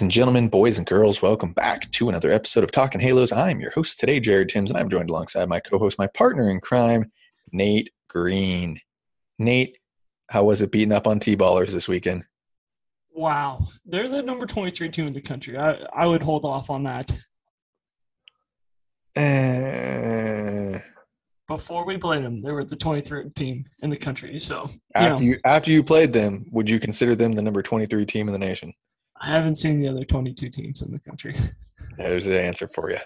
Ladies and gentlemen, boys and girls, welcome back to another episode of Talking Halos. I'm your host today, Jared Timms, and I'm joined alongside my co-host, my partner in crime, Nate Green. Nate, how was it beating up on T-ballers this weekend? Wow, they're the number 23 team in the country. I, I would hold off on that. Uh, Before we played them, they were the 23rd team in the country. So you after know, you after you played them, would you consider them the number 23 team in the nation? I haven't seen the other 22 teams in the country. There's the answer for you.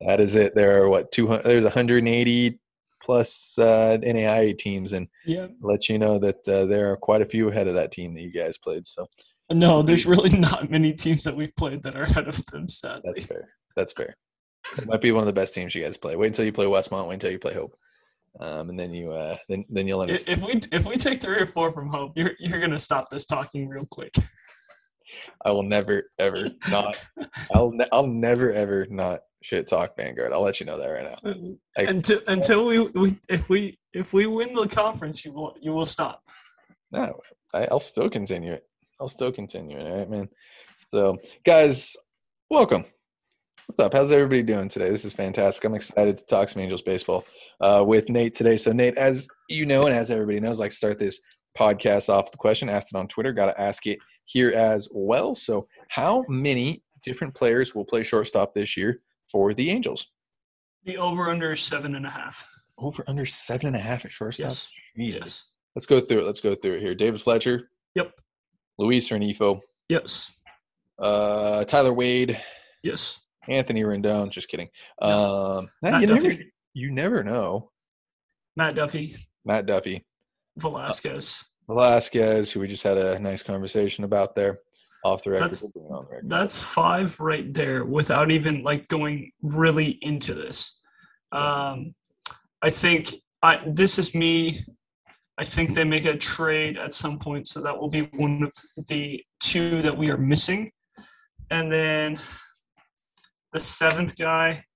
That is it. There are what 200 there's 180 plus uh, NAIA teams and yeah. let you know that uh, there are quite a few ahead of that team that you guys played. So No, there's really not many teams that we've played that are ahead of them, sadly. that's fair. That's fair. It might be one of the best teams you guys play. Wait until you play Westmont. Wait until you play Hope, um, and then you uh, then then you'll understand. if we if we take three or four from Hope, you're you're gonna stop this talking real quick. I will never ever not. I'll ne- I'll never ever not shit talk Vanguard. I'll let you know that right now. I- until until we, we if we if we win the conference, you will you will stop. No, I, I'll still continue it. I'll still continue it. All right, man. So, guys, welcome. What's up? How's everybody doing today? This is fantastic. I'm excited to talk some Angels baseball uh, with Nate today. So, Nate, as you know, and as everybody knows, I like to start this podcast off the question. Asked it on Twitter. Got to ask it here as well. So, how many different players will play shortstop this year for the Angels? The over under is seven and a half. Over under seven and a half at shortstop. Yes. Jesus. Yes. Let's go through it. Let's go through it here. David Fletcher, Yep. Luis Rengifo, Yes. uh, Tyler Wade, Yes. Anthony Rendon. Just kidding. No. Um, Matt you never, you never know. Matt Duffy. Matt Duffy, Velazquez. Velazquez, who we just had a nice conversation about there, off the record. That's- we'll bring it on the record. That's five right there without even like going really into this. Um, I think I this is me. I think they make a trade at some point, so that will be one of the two that we are missing. And then the seventh guy,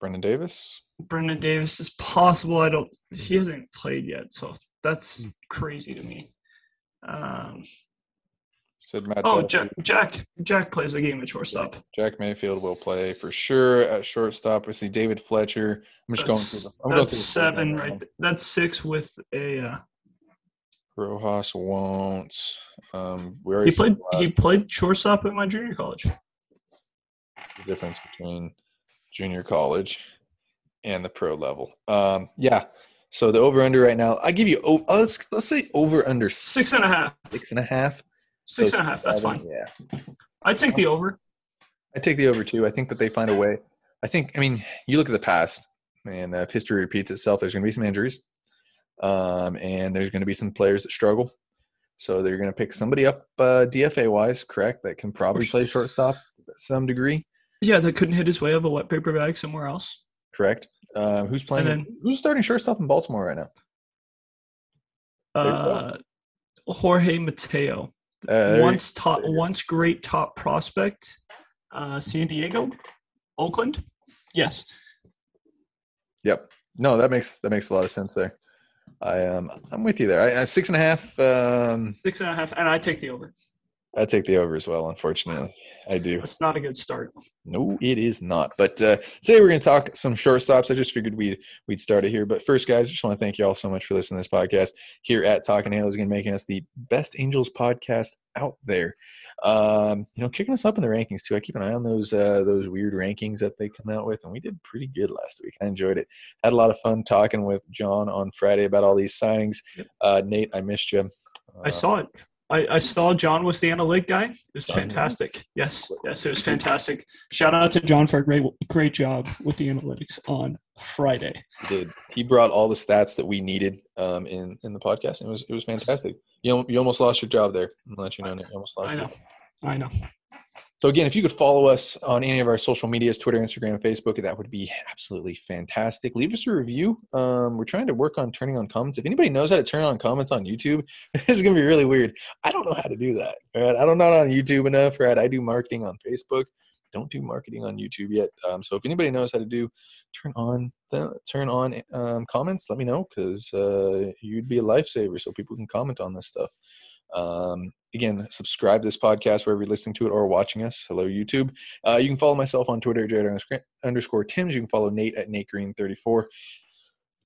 Brendan Davis. Brendan Davis, is possible. I don't. He hasn't played yet, so that's crazy to me. Um, Said Matt. oh, Jack, Jack, Jack plays a game at shortstop. Jack Mayfield will play for sure at shortstop. We see David Fletcher. I'm just going through. That's, The, I'm going that's through seven now. right there. That's six with a. Uh, Rojas won't. Um, we already he played. He last played shortstop at my junior college. the difference between junior college and the pro level. Um, yeah. So the over under right now, I give you. Oh, let's let's say over under Six and a half. six and a half. Six So and a half. That's fine. Yeah. I take the over. I take the over too. I think that they find a way. I think. I mean, you look at the past, and if history repeats itself, there's going to be some injuries, um, and there's going to be some players that struggle. So they're going to pick somebody up uh, DFA wise, correct? That can probably play shortstop some degree. Yeah, that couldn't hit his way of a wet paper bag somewhere else. Correct. Um, who's playing? then- who's starting shortstop in Baltimore right now? There you go. Uh, Jorge Mateo, Uh, once top, there you go. once great top prospect. Uh, San Diego, Oakland. Yes, Yep. No, that makes that makes a lot of sense there. I um I'm with you there. I, I six and a half. Um, six and a half, and I take the over. I take the over as well. Unfortunately, I do. It's not a good start. No, it is not. But uh, today we're going to talk some shortstops. I just figured we'd we'd start it here. But first, guys, I just want to thank you all so much for listening to this podcast here at Talking Halos, again making us the best Angels podcast out there. Um, you know, kicking us up in the rankings too. I keep an eye on those uh, those weird rankings that they come out with, and we did pretty good last week. I enjoyed it. Had a lot of fun talking with John on Friday about all these signings. Yep. Uh, Nate, I missed you. I saw it. I, I saw John was the analytic guy. It was fantastic. Yes, yes, it was fantastic. Shout out to John for a great great job with the analytics on Friday. He did. He brought all the stats that we needed um, in in the podcast, it was it was fantastic. You you almost lost your job there. I'm let you know. You almost lost. I your know, job. I know. So again, if you could follow us on any of our social medias, Twitter, Instagram, Facebook, that would be absolutely fantastic. Leave us a review. Um, we're trying to work on turning on comments. If anybody knows how to turn on comments on YouTube, this is gonna be really weird. I don't know how to do that. Right? I don't know on YouTube enough. Right? I do marketing on Facebook. Don't do marketing on YouTube yet. Um, so if anybody knows how to do turn on the turn on um, comments, let me know because uh, you'd be a lifesaver. So people can comment on this stuff. Um, again, subscribe to this podcast wherever you're listening to it or watching us. Hello, YouTube. Uh, you can follow myself on Twitter, Jared underscore- Tims. You can follow Nate at Nate Green 34.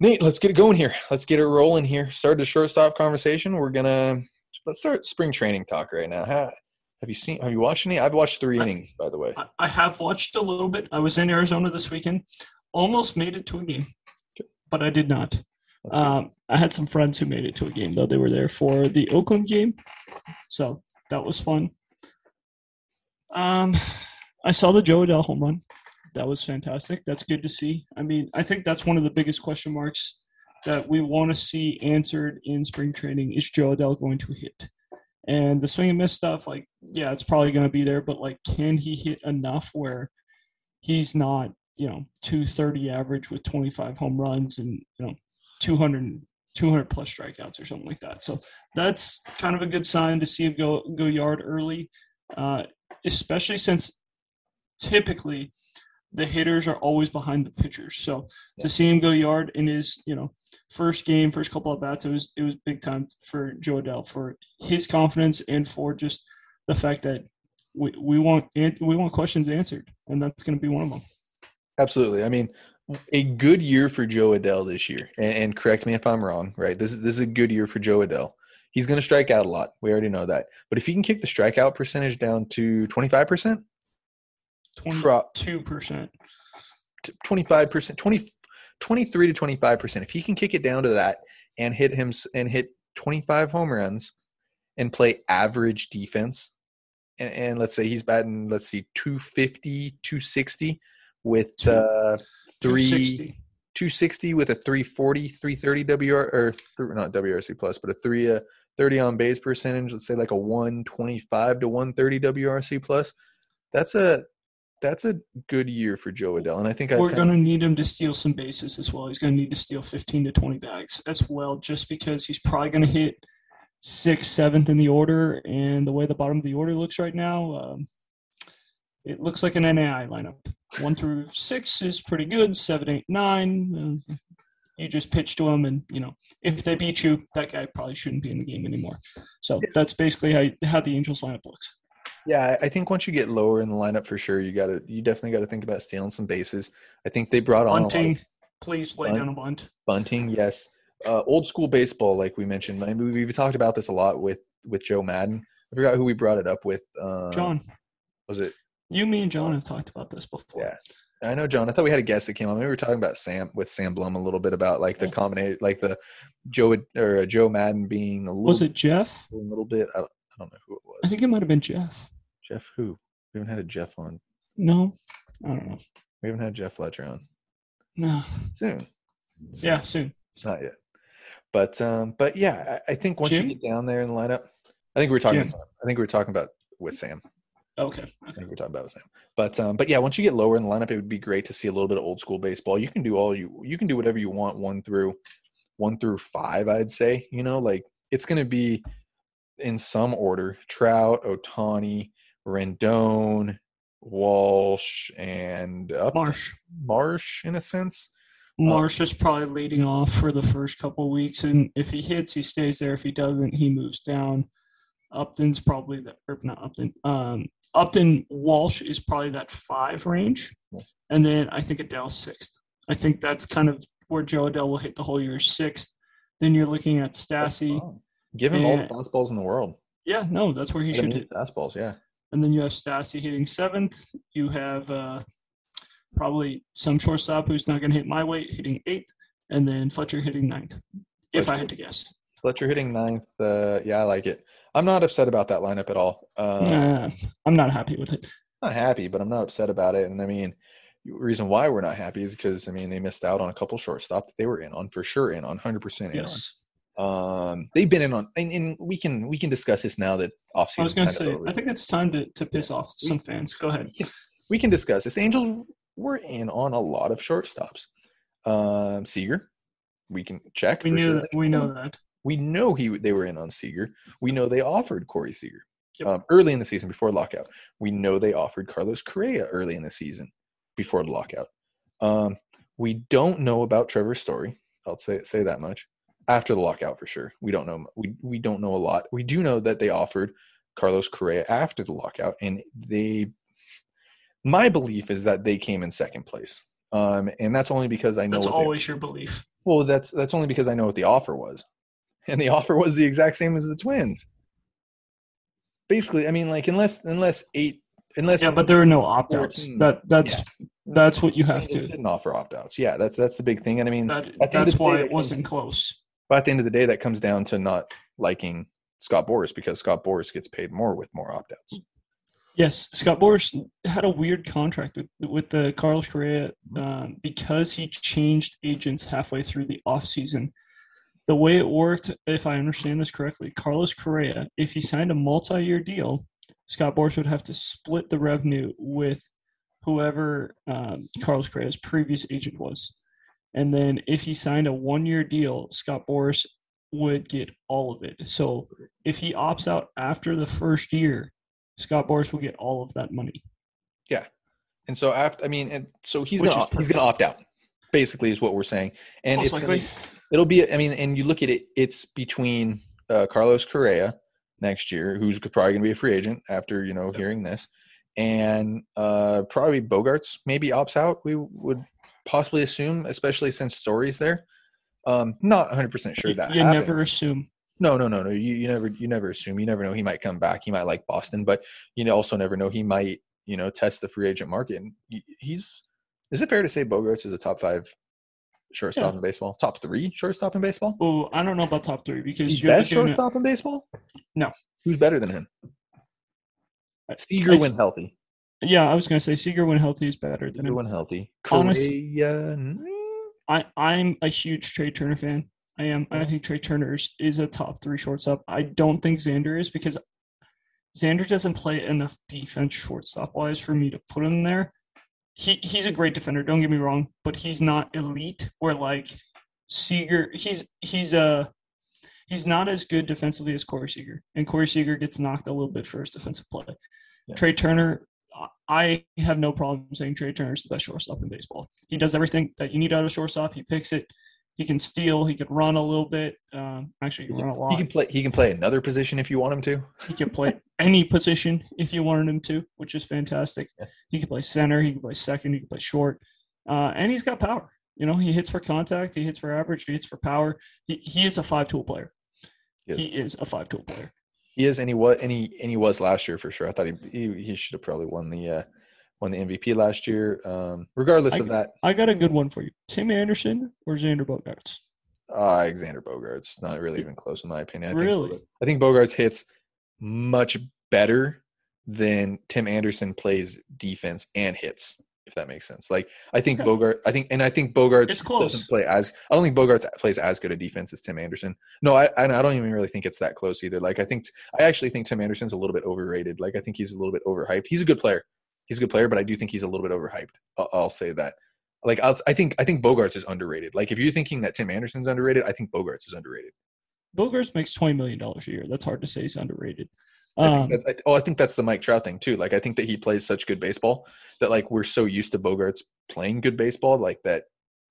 Nate, let's get it going here. Let's get it rolling here. Start the shortstop conversation. We're gonna let's start spring training talk right now. Have you seen? Have you watched any? I've watched three innings, by the way. I have watched a little bit. I was in Arizona this weekend. Almost made it to a game, but I did not. Um, I had some friends who made it to a game though. They were there for the Oakland game, so that was fun. Um, I saw the Jo Adell home run. That was fantastic. That's good to see. I mean, I think that's one of the biggest question marks that we want to see answered in spring training. Is Jo Adell going to hit? And the swing and miss stuff, like, yeah, it's probably going to be there, but like, can he hit enough where he's not, you know, 230 average with 25 home runs and, you know, 200, 200 plus strikeouts or something like that. So that's kind of a good sign to see him go go yard early, uh, especially since typically the hitters are always behind the pitchers. So to see him go yard in his you know first game, first couple of bats, it was it was big time for Jo Adell for his confidence and for just the fact that we, we want an- we want questions answered, and that's going to be one of them. Absolutely. I mean, a good year for Jo Adell this year. And, and correct me if I'm wrong, right? This is this is a good year for Jo Adell. He's going to strike out a lot. We already know that. But if he can kick the strikeout percentage down to 25%, Pro- Twenty-two percent. 25%, 20, 23 to 25%. If he can kick it down to that and hit him and hit 25 home runs and play average defense, and, and let's say he's batting, let's see, 250, 260 with uh, three. 260. 260 with a 340, 330 WR or th- not WRC plus, but a three uh, 30 on base percentage. Let's say like a 125 to 130 WRC plus. That's a that's a good year for Jo Adell, and I think We're going to need him to steal some bases as well. He's going to need to steal 15 to 20 bags as well, just because he's probably going to hit sixth, seventh in the order. And the way the bottom of the order looks right now, um, it looks like an NAI lineup. One through six is pretty good. Seven, eight, nine. Uh, you just pitch to them, and you know if they beat you, that guy probably shouldn't be in the game anymore. So that's basically how how the Angels lineup looks. Yeah, I think once you get lower in the lineup for sure, you got to you definitely got to think about stealing some bases. I think they brought on Bunting, of please lay Bunt. down a bunt. bunting. Yes, uh, old school baseball, like we mentioned. I mean, we've talked about this a lot with with Joe Maddon. I forgot who we brought it up with. Uh, John, was it you, me, and John have talked about this before. Yeah. I know, John. I thought we had a guest that came on. Maybe we were talking about Sam with Sam Blum a little bit about like the Yeah. combination, like the Joe or uh, Joe Maddon being a little, Was it Jeff? a little bit. I don't, I don't know who it was. I think it might have been Jeff. Jeff who? We haven't had a Jeff on. No, I don't know. We haven't had Jeff Fletcher on. No, Soon. Soon. yeah, soon. It's not yet. But um, but yeah, I, I think once Jim? you get down there in the lineup, I think we were talking. I think we were talking about with Sam. Okay. I Okay. think we're talking about the same. But um, but yeah, once you get lower in the lineup, it would be great to see a little bit of old school baseball. You can do all you you can do whatever you want one through one through five. I'd say you know like it's going to be in some order: Trout, Ohtani, Rendon, Walsh, and Marsh. Marsh in a sense. Marsh is probably leading off for the first couple weeks, and if he hits, he stays there. If he doesn't, he moves down. Upton's probably the or not Upton. Um, Upton Walsh is probably that five range, and then I think Adell sixth. I think that's kind of where Jo Adell will hit the whole year sixth. Then you're looking at Stassi. Give him all the And- fastballs in the world. Yeah, no, that's where he Let should hit hit. fastballs. Yeah. And then you have Stassi hitting seventh. You have uh, probably some shortstop who's not going to hit my weight hitting eighth, and then Fletcher hitting ninth. If I had to guess. Fletcher hitting ninth. Uh, yeah, I like it. I'm not upset about that lineup at all. Uh, Nah, I'm not happy with it. not happy, but I'm not upset about it. And I mean, the reason why we're not happy is because I mean they missed out on a couple shortstop that they were in on for sure in on 100 percent in Yes. on. Um, they've been in on, and, and we can we can discuss this now that offseason. I was going to say, I think it's time to, to piss off some fans. Go ahead. we can discuss this. The Angels were in on a lot of shortstops. Um, Seager, we can check. We for knew sure. that. We know that. We know he they were in on Seager. We know they offered Corey Seager Yep. um, early in the season before lockout. We know they offered Carlos Correa early in the season before the lockout. Um, we don't know about Trevor Story. I'll say say that much. After the lockout, for sure, we don't know. We we don't know a lot. We do know that they offered Carlos Correa after the lockout, and they. My belief is that they came in second place, um, and that's only because I know. That's what they- always your belief. well, that's that's only because I know what the offer was, and the offer was the exact same as the Twins. Basically, I mean, like unless unless eight unless Yeah, but there are no opt outs. That that's that's what you have they to. didn't offer opt outs. Yeah, that's that's the big thing. And I mean, That, at the end that's of why day, it wasn't close. but at the end of the day, that comes down to not liking Scott Boras because Scott Boras gets paid more with more opt outs. Yes, Scott Boras had a weird contract with with the Carlos Correa um, because he changed agents halfway through the offseason. The way it worked, if I understand this correctly, Carlos Correa, if he signed a multi-year deal, Scott Boras would have to split the revenue with whoever um, Carlos Correa's previous agent was. And then if he signed a one-year deal, Scott Boras would get all of it. So if he opts out after the first year, Scott Boras will get all of that money. Yeah. And so after, I mean, and so he's Which gonna he's gonna opt out. Basically, is what we're saying. And Most it's gonna- likely. It'll be i mean and you look at it it's between uh, carlos correa next year who's probably going to be a free agent after you know Yep. hearing this and uh, probably bogaerts maybe opts out we would possibly assume especially since stories there um, not 100% sure that you happens. never assume. no no no no you, you never you never assume you never know he might come back he might like boston but you also never know he might you know test the free agent market and he's is it fair to say bogaerts is a top five shortstop Yeah. in baseball top three shortstop in baseball Oh, I don't know about top three because He's you're best at- shortstop in baseball? No. Who's better than him? Seager I- when healthy. Yeah, I was gonna say Seager when healthy is better than Seager him. when healthy. Honest- Correa, mm, I I'm a huge Trea Turner fan. I am. I think Trea Turner is, is a top three shortstop. I don't think Xander is because Xander doesn't play enough defense shortstop wise for me to put him there. He he's a great defender. Don't get me wrong, but he's not elite. Where like Seager, he's he's a he's not as good defensively as Corey Seager, and Corey Seager gets knocked a little bit for his defensive play. Yeah. Trea Turner, I have no problem saying Trea Turner is the best shortstop in baseball. He does everything that you need out of a shortstop. He picks it. He can steal. He can run a little bit. Um, actually, he can run a lot. he can play. He can play another position if you want him to. He can play any position if you wanted him to, which is fantastic. Yeah. He can play center. He can play second. He can play short. Uh, and he's got power. You know, he hits for contact. He hits for average. He hits for power. He, he is a five tool player. Yes. He is a five tool player. He is, and he was, and he and he was last year for sure. I thought he he, he should have probably won the uh, won the MVP last year. Um, regardless I- of that, I got a good one for you. Tim Anderson or Xander Bogaerts? uh, Xander Bogaerts not really even close in my opinion. I Really? think, I think Bogaerts hits much better than Tim Anderson plays defense and hits. if that makes sense. Like I think Okay. Bogart, I think, and I think Bogaerts It's close. doesn't play as. I don't think Bogaerts plays as good a defense as Tim Anderson. No, I I don't even really think it's that close either. Like I think I actually think Tim Anderson's a little bit overrated. Like I think he's a little bit overhyped. He's a good player. He's a good player, but I do think he's a little bit overhyped. I'll, I'll say that. Like I'll, I think I think Bogaerts is underrated. Like if you're thinking that Tim Anderson's underrated, I think Bogaerts is underrated. Bogaerts makes twenty million dollars a year. That's hard to say he's underrated. I Um, that's, I, oh, I think that's the Mike Trout thing too. Like I think that he plays such good baseball that like we're so used to Bogaerts playing good baseball, like that.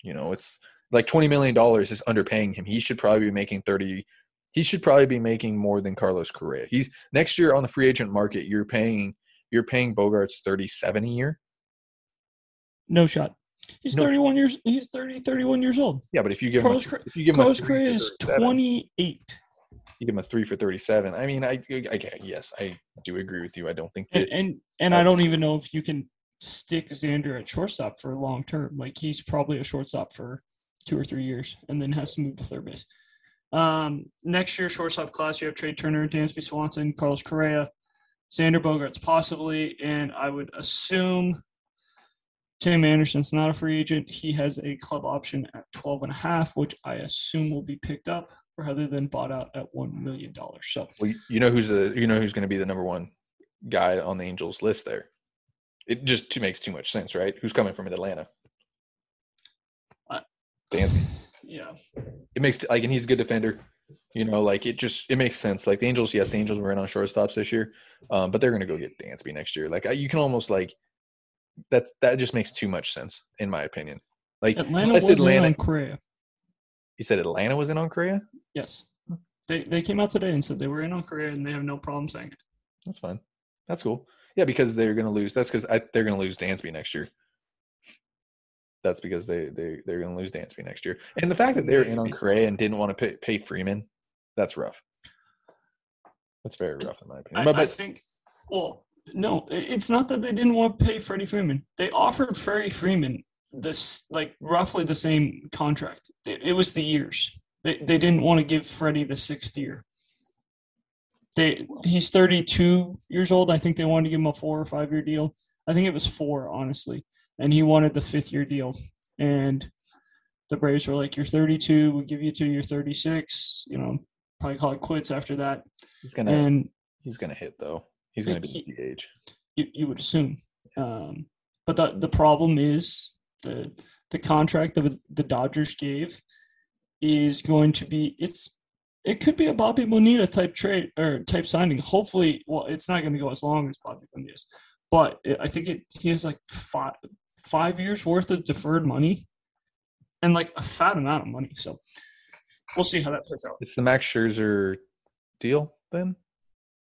You know, it's like twenty million dollars is underpaying him. He should probably be making thirty. He should probably be making more than Carlos Correa. He's next year on the free agent market. You're paying you're paying Bogaerts thirty seven a year. no shot. He's No. 31 years. He's 30, 31 years old. Yeah, but if you give Carlos, him a, if you give him Carlos Correa is 28. you give him a three for thirty seven. I mean, I, I yes, I do agree with you. I don't think And that and, and I don't even know if you can stick Xander at shortstop for long term. Like he's probably a shortstop for two or three years and then has to move to third base. Um, next year, shortstop class, you have Trea Turner, Dansby Swanson, Carlos Correa, Xander Bogaerts possibly, and I would assume Tim Anderson's not a free agent. He has a club option at 12 and a half, which I assume will be picked up rather than bought out at $1 million. So Well, you- know who's the you know who's going to be the number one guy on the Angels list there. It just too, makes too much sense, right? Who's coming from Atlanta? Dansby. yeah, It makes like, and he's a good defender. You know, like it just it makes sense. Like the Angels, yes, the Angels were in on shortstops this year, um, but they're going to go get Dansby next year. Like I, you can almost like that. That just makes too much sense, in my opinion. Like Atlanta was in on Correa. you said Atlanta was in on Correa. Yes. They, they came out today and said they were in on Correa and they have no problem saying it. That's fine. That's cool. Yeah, because they're going to lose. That's because they're going to lose Dansby next year. That's because they they they're going to lose Dansby next year. And the fact that they were in on Correa and didn't want to pay, pay Freeman, that's rough. That's very rough in my opinion. I, But, I think, well, no, it's not that they didn't want to pay Freddie Freeman. They offered Freddie Freeman this, like, roughly the same contract. It, it was the years. They, they didn't want to give Freddie the sixth year. They He's 32 years old. I think they wanted to give him a four or five year deal. I think it was four, honestly. And he wanted the fifth year deal. And the Braves were like, You're 32. We'll give you to your 36. You know, probably call it quits after that. he's gonna And he's gonna hit though. He's gonna be He- the DH. you, you would assume. Um, but the the problem is the the contract that the Dodgers gave is going to be it's it could be a Bobby Bonilla type trade or type signing. Hopefully, well, it's not going to go as long as Bobby Bonilla's, but it, I think it he has like five five years worth of deferred money and like a fat amount of money. So we'll see how that plays out. It's the Max Scherzer deal then.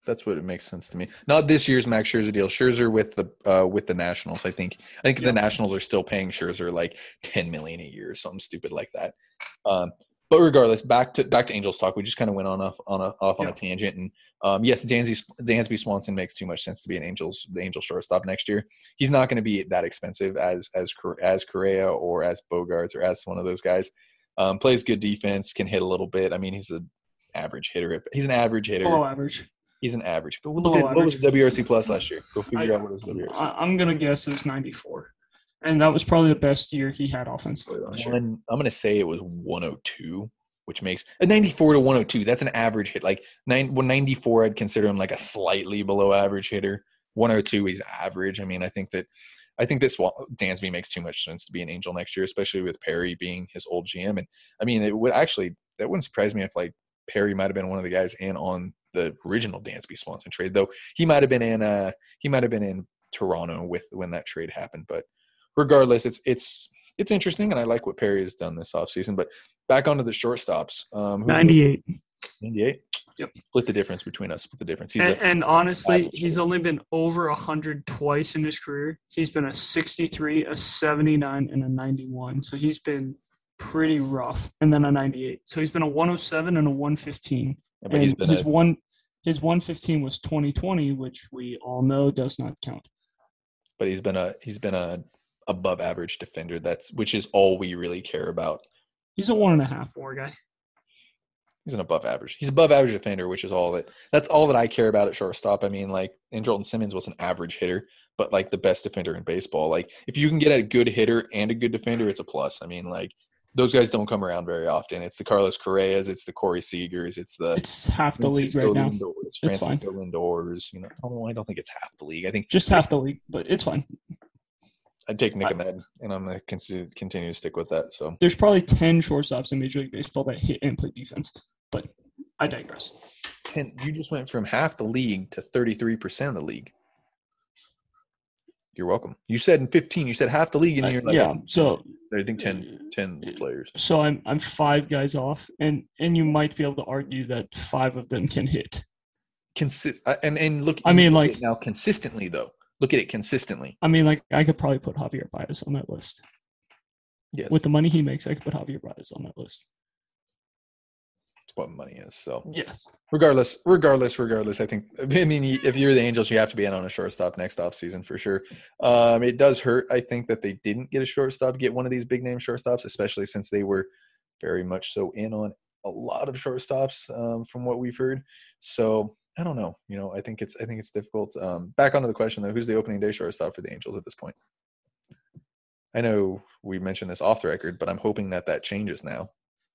That's what it makes sense to me. Not this year's Max Scherzer deal. Scherzer with the uh, with the Nationals. I think. I think Yeah. the Nationals are still paying Scherzer like ten million a year or something stupid like that. Um, but regardless, back to back to Angels talk. We just kind of went on off on a off on Yeah. a tangent. And um, yes, Dansby Dansby Swanson makes too much sense to be an Angels the Angel shortstop next year. He's not going to be that expensive as as as Correa or as Bogaerts or as one of those guys. Um, plays good defense, can hit a little bit. I mean, he's an average hitter. He's an average hitter. Below average. He's an average. Go look at what was. WRC plus last year. Go figure I- out what was WRC. I, I'm gonna guess it was 94, and that was probably the best year he had offensively last year. One, I'm gonna say it was 102, which makes a 94 to 102. That's an average hit. Like nine, well, 94, I'd consider him like a slightly below average hitter. 102, he's average. I mean, I think that I think this Dansby makes too much sense to be an Angel next year, especially with Perry being his old GM. And I mean, it would actually that wouldn't surprise me if like Perry might have been one of the guys in on the original Dansby Swanson trade, though he might have been in uh he might have been in Toronto with when that trade happened. But regardless, it's it's it's interesting, and I like what Perry has done this offseason. But back onto the shortstops. Um, 98. 98. Yep. Split the difference between us. Split the difference. He's And, a, and honestly, he's only been over 100 twice in his career. He's been a 63, a 79, and a 91. So he's been pretty rough. And then a 98. So he's been a 107 and a 115. but and he's been his a, one his 115 was 2020, which we all know does not count. but he's been a he's been a above average defender. That's which is all we really care about. He's a one and a half war guy. He's an above average. He's above average defender, which is all that. That's all that I care about at shortstop. I mean, like, and Jordan Simmons was an average hitter, but like the best defender in baseball. Like if you can get a good hitter and a good defender, it's a plus. I mean, like those guys don't come around very often. It's the Carlos Correas, it's the Corey Seagers, it's the It's half the league right now. It's It's Francisco Lindors. You know, oh, I don't think it's half the league. I think Just half the league, but it's fine. I'd take Nick Ahmed, and I'm gonna continue, continue to stick with that. So There's probably ten shortstops in Major League Baseball that hit and play defense, but I digress. ten, you just went from half the league to 33 percent of the league. You're welcome. You said in 15, you said half the league, and you're like, yeah, so I think 10, 10 players. so I'm I'm five guys off, and and you might be able to argue that five of them can hit. Consi- uh, and and look, I mean, like- now consistently though. Look at it consistently. I mean, like I could probably put Javier Baez on that list. Yes, With the money he makes, I could put Javier Baez on that list. It's what money is. So Yes. regardless, regardless, regardless, I think. I mean, if you're the Angels, you have to be in on a shortstop next offseason for sure. Um, it does hurt. I think that they didn't get a shortstop, get one of these big name shortstops, especially since they were very much so in on a lot of shortstops um, from what we've heard. So I don't know. You know, I think it's I think it's difficult. Um, back onto the question though, who's the opening day shortstop for the Angels at this point? I know we mentioned this off the record, but I'm hoping that that changes now.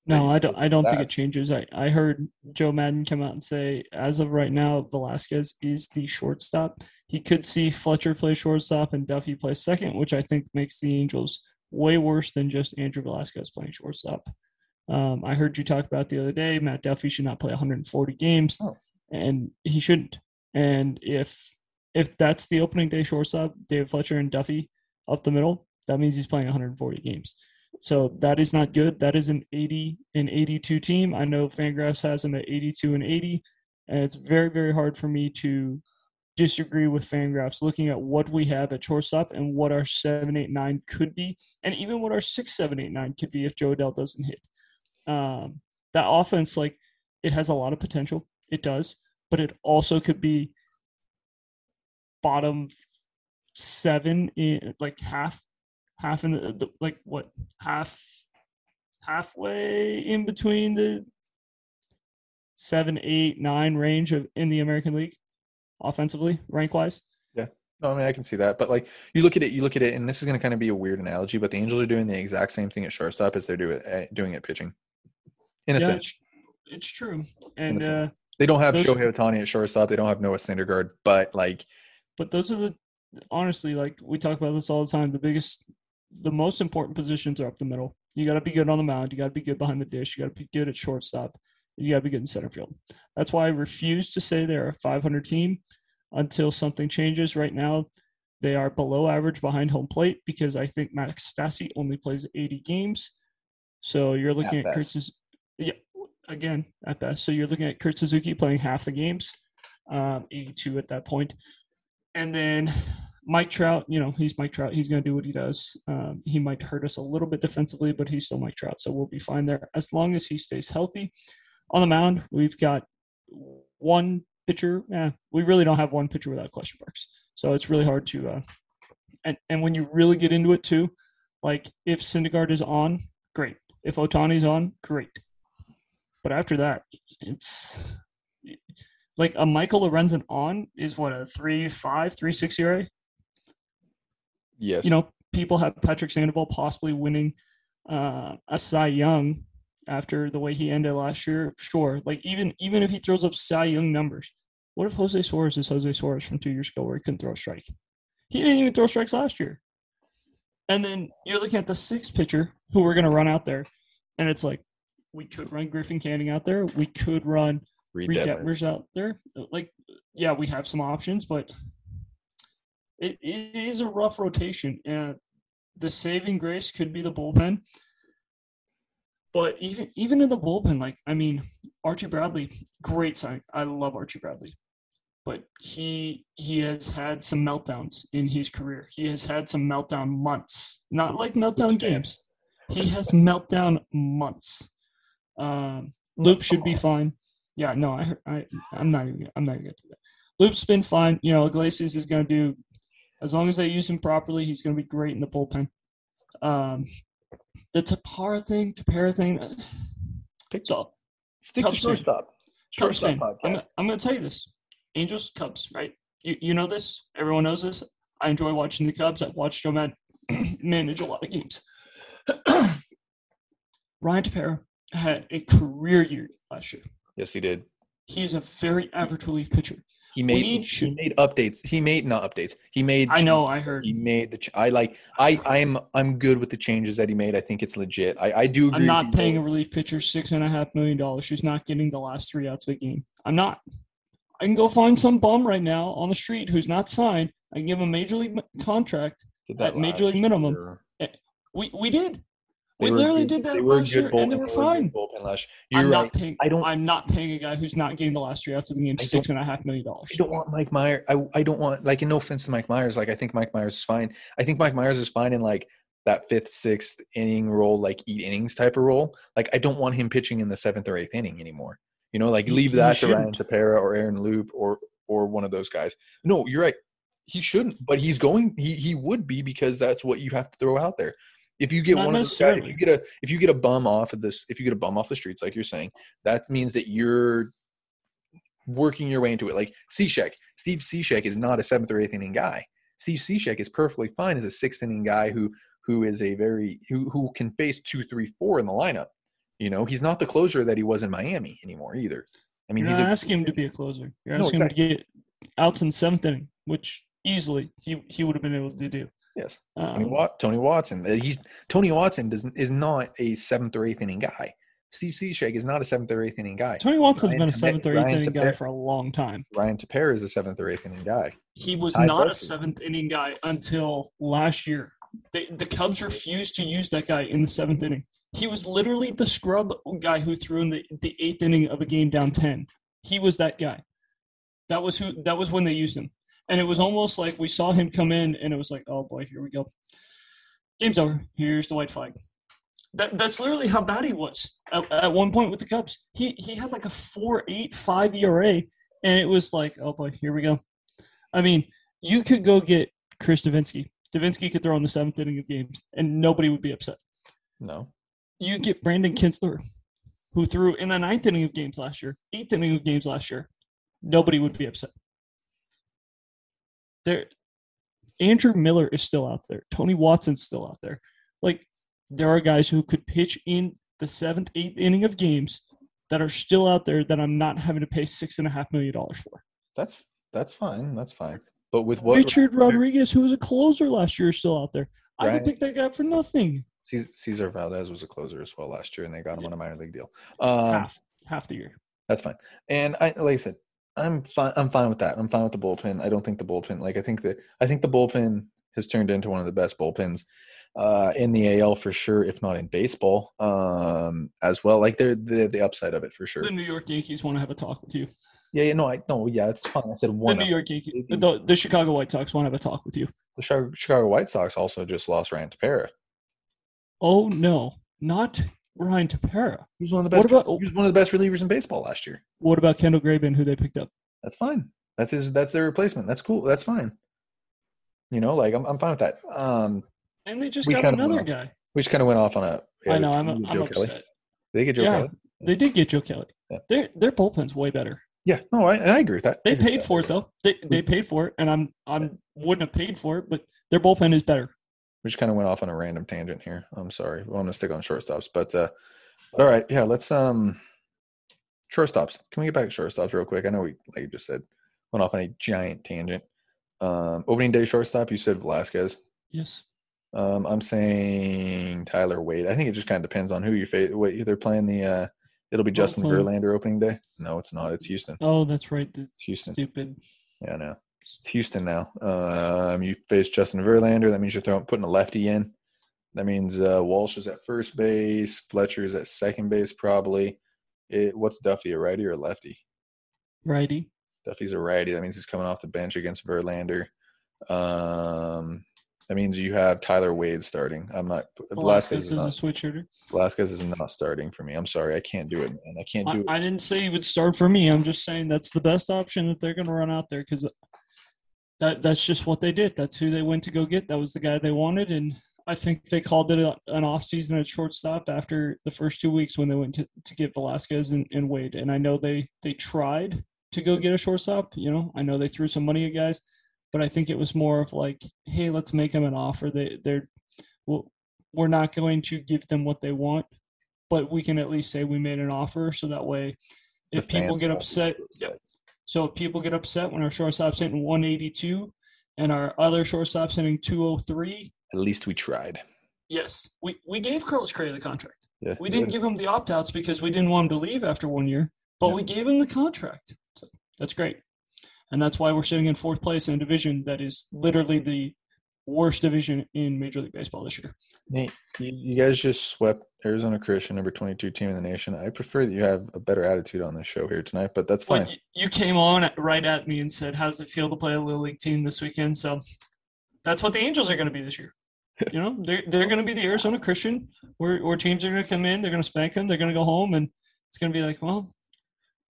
No, I don't. I don't think it changes. I, I heard Joe Maddon come out and say, as of right now, Velazquez is the shortstop. He could see Fletcher play shortstop and Duffy play second, which I think makes the Angels way worse than just Andrew Velazquez playing shortstop. Um, I heard you talk about the other day. Matt Duffy should not play 140 games, Oh. And he shouldn't. And if if that's the opening day shortstop, David Fletcher and Duffy up the middle, that means he's playing 140 games. So that is not good. That is an 80 and 82 team. I know Fangraphs has him at 82 and 80, and it's very very hard for me to disagree with Fangraphs looking at what we have at shortstop and what our seven eight nine could be, and even what our six seven eight nine could be if Jo Adell doesn't hit. Um, that offense, like it has a lot of potential. It does, but it also could be bottom seven in like half half in the, like what half halfway in between the seven eight nine range of in the american league offensively rank wise Yeah, No, I mean I can see that, but like you look at it, you look at it, and this is going to kind of be a weird analogy, but the Angels are doing the exact same thing at shortstop as they're doing at, doing at pitching. In a yeah sense, it's, it's true and uh they don't have those- Shohei Ohtani at shortstop. They don't have Noah Syndergaard, but like but those are the honestly like we talk about this all the time. The biggest the most important positions are up the middle. You got to be good on the mound. You got to be good behind the dish. You got to be good at shortstop. You got to be good in center field. That's why i refuse to say they're a 500 team until something changes. Right now they are below average behind home plate because i think max stassi only plays 80 games. So you're looking at, At yeah again at best so you're looking at kurt suzuki playing half the games um, 82 at that point and then Mike Trout, you know, he's Mike Trout. He's going to do what he does. Um, he might hurt us a little bit defensively, but he's still Mike Trout, so we'll be fine there as long as he stays healthy. On the mound, we've got one pitcher. Yeah, we really don't have one pitcher without question marks, so it's really hard to. Uh, and and when you really get into it too, like if Syndergaard is on, great. If Ohtani's on, great. But after that, it's like a Michael Lorenzen on is what a three five three six ERA. yes, You know, people have Patrick Sandoval possibly winning uh, a Cy Young after the way he ended last year. Sure, like even even if he throws up Cy Young numbers, what if Jose Suarez is Jose Suarez from two years ago where he couldn't throw a strike? He didn't even throw strikes last year. And then you're looking at the sixth pitcher who we're going to run out there, and it's like we could run Griffin Canning out there. We could run Reed Reed Detmers. Detmers out there. Like, yeah, we have some options, but it, it is a rough rotation. And the saving grace could be the bullpen. But even even in the bullpen, like I mean, Archie Bradley, great sign. I love Archie Bradley, but he he has had some meltdowns in his career. He has had some meltdown months, not like meltdown games. He has meltdown months. Um, Loup should be fine. Yeah, no, I, I, I'm not even, I'm not even gonna do that. Loup's been fine. You know, Iglesias is gonna do, as long as they use him properly, he's gonna be great in the bullpen. Um, the Tepera thing, Tepera thing. uh, Pick- So Stick to Cubs fan. shortstop. Shortstop. I'm. I'm gonna tell you this: Angels, Cubs, right? You, you know this. Everyone knows this. I enjoy watching the Cubs. I've watched Joe Man- manage a lot of games. Ryan Tepera had a career year last year. Yes, he did. He is a very average relief pitcher. He made We he made updates. He made not updates. He made. I know. I heard. He made the. Ch- I like. I. I'm. I'm good with the changes that he made. I think it's legit. I. I do agree. I'm not paying a relief pitcher six and a half million dollars who's not getting the last three outs of a game. I'm not. I can go find some bum right now on the street who's not signed. I can give him a major league contract. At major league minimum. year. Eh, we we did. They We literally good- did that last year, and they were fine. Bullpen last year. I'm right. not paying. I don't- I'm not paying a guy who's not getting the last three outs of the game six and a half million dollars. I don't want Mike Mayers. I, I don't want like in no offense to Mike Mayers. Like I think Mike Mayers is fine. I think Mike Mayers is fine in like that fifth, sixth inning role, like eat innings type of role. Like I don't want him pitching in the seventh or eighth inning anymore. You know, like leave that to Ryan shouldn't. Or Aaron Loup or or one of those guys. No, you're right. He shouldn't, but he's going. He he would be because that's what you have to throw out there. If you get Not one of those guys, if you get a if you get a bum off of this, if you get a bum off the streets, like you're saying, that means that you're working your way into it. Like Cishek, Steve Cishek is not a seventh or eighth inning guy. Steve Cishek is perfectly fine as a sixth inning guy who who is a very who who can face two, three, four in the lineup. You know, he's not the closer that he was in Miami anymore either. I mean, You're he's not a, asking him to be a closer. You're No, asking him to get outs in seventh inning, which easily he he would have been able to do. Yes. Tony, Um, Wat, Tony Watson. Uh, He's Tony Watson doesn't is not a seventh or eighth inning guy. Steve Cishek is not a seventh or eighth inning guy. Tony Watson's Ryan been a seventh or eighth Ryan inning guy for a long time. Ryan Tepera is a seventh or eighth inning guy. He was Ty not a Burke. seventh inning guy until last year. They, the Cubs refused to use that guy in the seventh inning. He was literally the scrub guy who threw in the, the eighth inning of a game down ten. He was that guy. That was who. That was when they used him, and it was almost like we saw him come in, and it was like, oh boy, here we go. Game's over. Here's the white flag. That, that's literally how bad he was at, at one point with the Cubs. He he had like a four eight five ERA, and it was like, oh boy, here we go. I mean, you could go get Chris Devenski. Devenski could throw in the seventh inning of games, and nobody would be upset. No. You get Brandon Kintzler, who threw in the ninth inning of games last year, eighth inning of games last year. Nobody would be upset. There, Andrew Miller is still out there. Tony Watson's still out there. Like there are guys who could pitch in the seventh, eighth inning of games that are still out there that I'm not having to pay six and a half million dollars for. That's that's fine. That's fine. But with what Richard Rodriguez, who was a closer last year, is still out there. I Right. could pick that guy for nothing. Cesar Cesar Valdez was a closer as well last year, and they got him on a minor league deal. Um, half, half the year. That's fine. And I, like I said, I'm fine. I'm fine with that. I'm fine with the bullpen. I don't think the bullpen. Like I think that I think the bullpen has turned into one of the best bullpens uh, in the AL for sure, if not in baseball um, as well. Like they're the the upside of it for sure. The New York Yankees want to have a talk with you. Yeah, yeah, no, I no, yeah, it's fine. I said one. The. New York Yankees, the, the Chicago White Sox want to have a talk with you. The Chicago, White Sox also just lost Ryan Tepera. Oh no, not Ryan Tepera. He was one of the What best. about- he was one of the best relievers in baseball last year. What about Kendall Graveman, who they picked up? That's fine. That's his. That's their replacement. That's cool. That's fine. You know, like I'm, I'm fine with that. Um, And they just got another went guy. we just kind of went off on a. I know. I'm, I'm Joe Kelly? upset. Did they get Joe Yeah. Kelly? They did get Joe Kelly. Yeah. Their their bullpen's way better. Yeah, no, I, and I agree with that. They paid that. for it though. They they paid for it, and I'm I'm wouldn't have paid for it, but their bullpen is better. We just kind of went off on a random tangent here. I'm sorry. I'm gonna stick on shortstops, but uh, all right, yeah, let's um, shortstops. Can we get back to shortstops real quick? I know we, like you just said, went off on a giant tangent. Um, opening day shortstop. You said Velazquez. Yes. Um, I'm saying Tyler Wade. I think it just kind of depends on who you face. Wait, they're playing the. Uh, it'll be Justin. Verlander opening day. No, it's not. It's Houston. Oh, that's right. The Houston. stupid. Yeah, no, it's Houston now. Um, you face Justin Verlander. That means you're throwing putting a lefty in. That means uh, Walsh is at first base. Fletcher is at second base, probably. It, what's Duffy, a righty or a lefty? Righty. Duffy's a righty. That means he's coming off the bench against Verlander. Um, that means you have Tyler Wade starting. I'm not. Velazquez Velazquez is is a switch hitter. Velazquez is not starting for me. I'm sorry, I can't do it, man. I can't do I, it. I didn't say he would start for me. I'm just saying that's the best option that they're going to run out there because that that's just what they did. That's who they went to go get. That was the guy they wanted, and I think they called it a, an off season at shortstop after the first two weeks when they went to, to get Velazquez and, and Wade. And I know they they tried to go get a shortstop. You know, I know they threw some money at guys, but I think it was more of like, hey, let's make them an offer. They they're well, we're not going to give them what they want, but we can at least say we made an offer, so that way, if people get upset. So if people get upset when our shortstop's hitting 182 and our other shortstop's hitting 203, At least we tried. yes, we, we gave Carlos Correa the contract. Yeah, We didn't good. give him the opt outs because we didn't want him to leave after one year, but Yeah. we gave him the contract. So that's great. And that's why we're sitting in fourth place in a division that is literally the worst division in Major League Baseball this year. Nate, you, guys just swept Arizona Christian, number 22 team in the nation. I prefer that you have a better attitude on this show here tonight, but that's fine. you came on right at me and said, "How's it feel to play a little league team this weekend?" So that's what the Angels are going to be this year. You know, they're they're going to be the Arizona Christian, where where teams are going to come in, they're going to spank them, they're going to go home, and it's going to be like, well,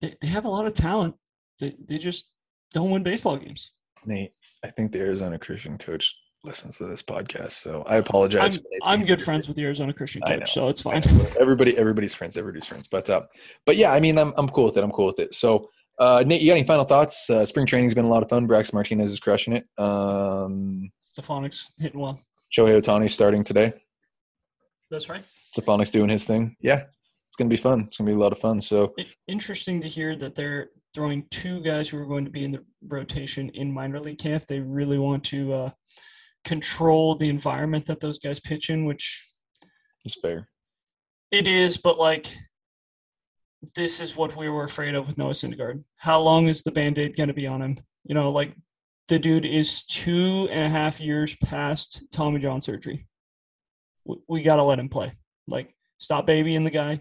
they, they have a lot of talent. They they just don't win baseball games. Nate, I think the Arizona Christian coach listens to this podcast, so I apologize. I'm I'm good friends with the Arizona Christian coach, so it's fine. Everybody, everybody's friends. Everybody's friends. But uh, but yeah, I mean, I'm I'm cool with it. I'm cool with it. So, uh, Nate, you got any final thoughts? Uh, spring training's been a lot of fun. Brax Martinez is crushing it. Um, Stefanic's hitting well. Shohei Ohtani starting today. That's right. Stefanic's doing his thing. Yeah, it's gonna be fun. It's gonna be a lot of fun. So Interesting to hear that they're throwing two guys who are going to be in the rotation in minor league camp. They really want to uh, control the environment that those guys pitch in, which it's fair. it is, but like this is what we were afraid of with Noah Syndergaard. How long is the band-aid going to be on him? You know, like the dude is two and a half years past Tommy John surgery. We, we got to let him play. Like, stop babying the guy.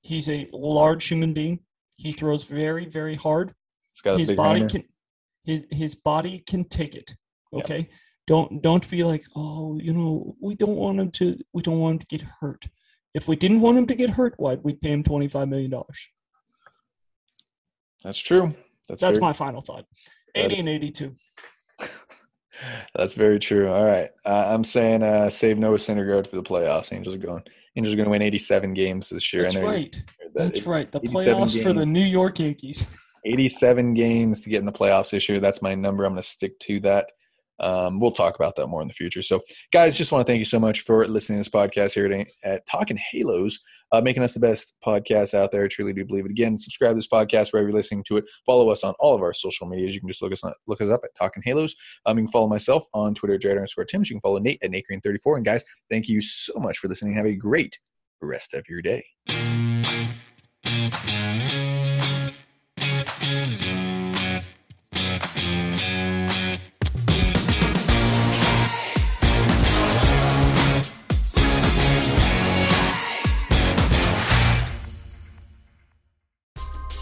He's a large human being. He throws very, very hard. It's got a His body hammer. can his his body can take it. Yep. Don't don't be like, oh, you know, we don't want him to we don't want him to get hurt. If we didn't want him to get hurt, why we'd pay him twenty five million dollars. That's true. That's That's very, my final thought. That- Eighty and eighty two. That's very true. All right, uh, I'm saying uh, save Noah Syndergaard for the playoffs. Angels are going. Angels are going to win 87 games this year. That's right. that. That's right. The 87 playoffs for the. New York Yankees. 87 games to get in the playoffs this year. That's my number. I'm going to stick to that. Um, we'll talk about that more in the future. So, guys, just want to thank you so much for listening to this podcast here at, at Talking Halos, uh, making us the best podcast out there. I truly do believe it. Again, subscribe to this podcast wherever you're listening to it. Follow us on all of our social medias. You can just look us on, look us up at Talking Halos. Um, you can follow myself on Twitter, Jared underscore Tims. You can follow Nate at Nate NateGreen34. And guys, thank you so much for listening. Have a great rest of your day.